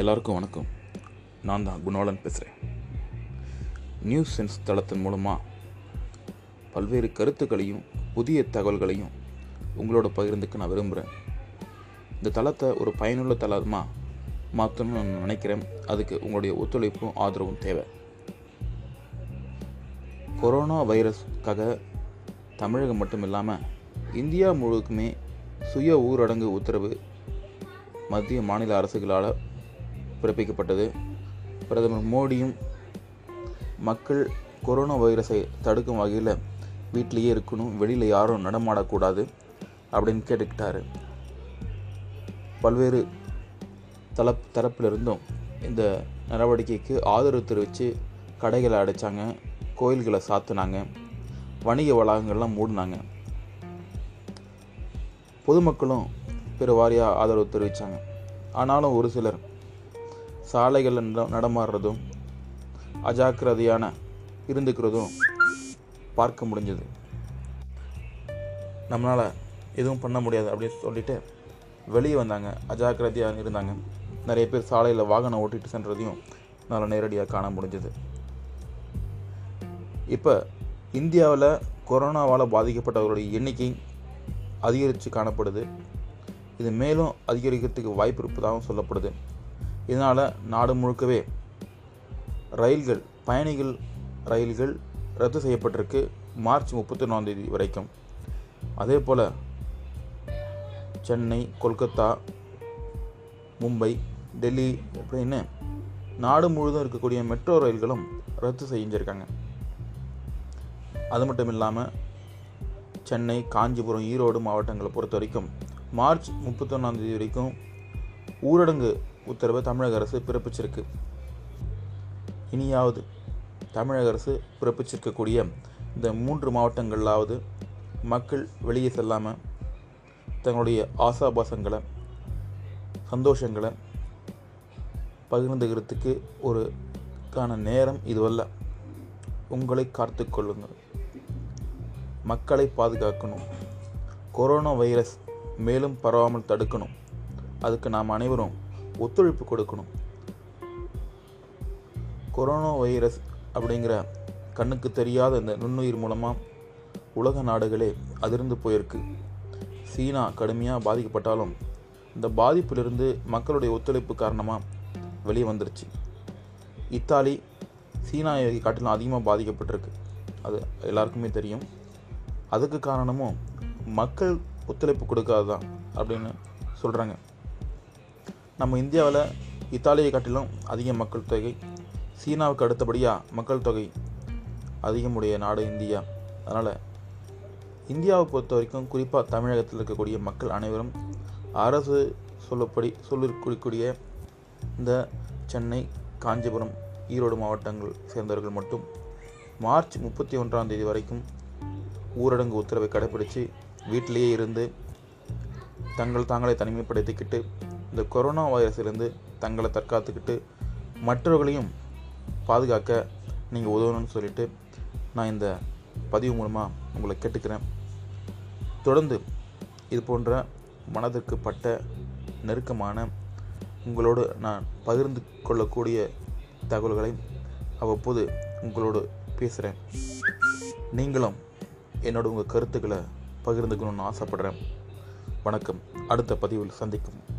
எல்லாருக்கும் வணக்கம். நான் தான் குணாலன் பேசுகிறேன் நியூஸ் சென்ஸ் தளத்தின் மூலமாக பல்வேறு கருத்துக்களையும் புதிய தகவல்களையும் உங்களோட பகிர்ந்துக்க நான் விரும்புகிறேன் இந்த தளத்தை ஒரு பயனுள்ள தளமாக மாற்றணும்னு நான் நினைக்கிறேன். அதுக்கு உங்களுடைய ஒத்துழைப்பும் ஆதரவும் தேவை. கொரோனா வைரஸ்க்காக தமிழகம் மட்டும் இல்லாமல் இந்தியா முழுவதுக்குமே சுய ஊரடங்கு உத்தரவு மத்திய மாநில அரசுகளால் பிறப்பிக்கப்பட்டது. பிரதமர் மோடியும் மக்கள் கொரோனா வைரஸை தடுக்கும் வகையில் வீட்டிலேயே இருக்கணும் வெளியில் யாரும் நடமாடக்கூடாது அப்படின்னு கேட்டுக்கிட்டாரு. பல்வேறு தல தரப்பிலிருந்தும் இந்த நடவடிக்கைக்கு ஆதரவு தெரிவித்து கடைகளை அடைச்சாங்க கோயில்களை சாத்தினாங்க வணிக வளாகங்கள்லாம் மூடினாங்க. பொதுமக்களும் பெருவாரியாக ஆதரவு தெரிவித்தாங்க ஆனாலும் ஒரு சிலர் சாலைகளில் நட நடமாடுறதும் அஜாக்கிரதையான இருந்துக்கிறதும் பார்க்க முடிஞ்சது. நம்மளால் எதுவும் பண்ண முடியாது அப்படின்னு சொல்லிட்டு வெளியே வந்தாங்க. அஜாக்கிரதையாக இருந்தாங்க. நிறைய பேர் சாலையில் வாகனம் ஓட்டிட்டு சென்றதையும் நல்லா நேரடியாக காண முடிஞ்சது. இப்போ இந்தியாவில் கொரோனாவால் பாதிக்கப்பட்டவர்களுடைய எண்ணிக்கை அதிகரித்து காணப்படுது. இது மேலும் அதிகரிக்கிறதுக்கு வாய்ப்பு இருப்பதாகவும் சொல்லப்படுது. இதனால் நாடு முழுக்கவே ரயில்கள் பயணிகள் ரயில்கள் ரத்து செய்யப்பட்டிருக்கு மார்ச் முப்பத்தி தேதி வரைக்கும். அதே போல் சென்னை கொல்கத்தா மும்பை டெல்லி அப்படின்னு நாடு முழுதும் இருக்கக்கூடிய மெட்ரோ ரயில்களும் ரத்து செஞ்சுருக்காங்க. அது மட்டும் இல்லாமல் சென்னை காஞ்சிபுரம் ஈரோடு மாவட்டங்களை பொறுத்த வரைக்கும் மார்ச் முப்பத்தொன்னாந்தேதி வரைக்கும் ஊரடங்கு உத்தரவை தமிழக அரசு பிறப்பிச்சிருக்கு. இனியாவது தமிழக அரசு பிறப்பிச்சிருக்கக்கூடிய இந்த மூன்று மாவட்டங்களாவது மக்கள் வெளியே செல்லாமல் தங்களுடைய ஆசாபாசங்களை சந்தோஷங்களை பகிர்ந்துக்கிறதுக்கு ஒரு கான நேரம் இதுவல்ல. உங்களை காத்து கொள்ளுங்கள். மக்களை பாதுகாக்கணும். கொரோனா வைரஸ் மேலும் பரவாமல் தடுக்கணும். அதுக்கு நாம் அனைவரும் ஒத்துழைப்பு கொடுக்கணும். கொரோனா வைரஸ் அப்படிங்கிற கண்ணுக்கு தெரியாத இந்த நுண்ணுயிர் மூலமாக உலக நாடுகளே அதிர்ந்து போயிருக்கு. சீனா கடுமையாக பாதிக்கப்பட்டாலும் இந்த பாதிப்பிலிருந்து மக்களுடைய ஒத்துழைப்பு காரணமாக வெளியே வந்துருச்சு. இத்தாலி சீனாவை காட்டிலும் அதிகமாக பாதிக்கப்பட்டிருக்கு. அது எல்லாருக்குமே தெரியும். அதுக்கு காரணமும் மக்கள் ஒத்துழைப்பு கொடுக்காததான் அப்படின்னு சொல்கிறாங்க நம்ம இந்தியாவில் இத்தாலியை காட்டிலும் அதிக மக்கள் தொகை சீனாவுக்கு அடுத்தபடியாக மக்கள் தொகை அதிகமுடைய நாடு இந்தியா. அதனால் இந்தியாவை பொறுத்த வரைக்கும் குறிப்பாக தமிழகத்தில் இருக்கக்கூடிய மக்கள் அனைவரும் அரசு சொல்லப்படி சொல்லிருக்கக்கூடிய இந்த சென்னை காஞ்சிபுரம் ஈரோடு மாவட்டங்கள் சேர்ந்தவர்கள் மட்டும் மார்ச் முப்பத்தி ஒன்றாம் தேதி வரைக்கும் ஊரடங்கு உத்தரவை கடைபிடித்து வீட்டிலேயே இருந்து தங்கள் தாங்களை தனிமைப்படுத்திக்கிட்டு இந்த கொரோனா வைரஸிலிருந்து தங்களை தற்காத்துக்கிட்டு மற்றவர்களையும் பாதுகாக்க நீங்கள் உதவணும்னு சொல்லிட்டு நான் இந்த பதிவு மூலமாக உங்களை கேட்டுக்கிறேன். தொடர்ந்து இது போன்ற மனதிற்கு பட்ட நெருக்கமான உங்களோடு நான் பகிர்ந்து கொள்ளக்கூடிய தகவல்களை அவ்வப்போது உங்களோடு பேசுகிறேன் நீங்களும் என்னோட உங்கள் கருத்துக்களை பகிர்ந்துக்கணும்னு ஆசைப்படுறேன். வணக்கம். அடுத்த பதிவில் சந்திக்கும்.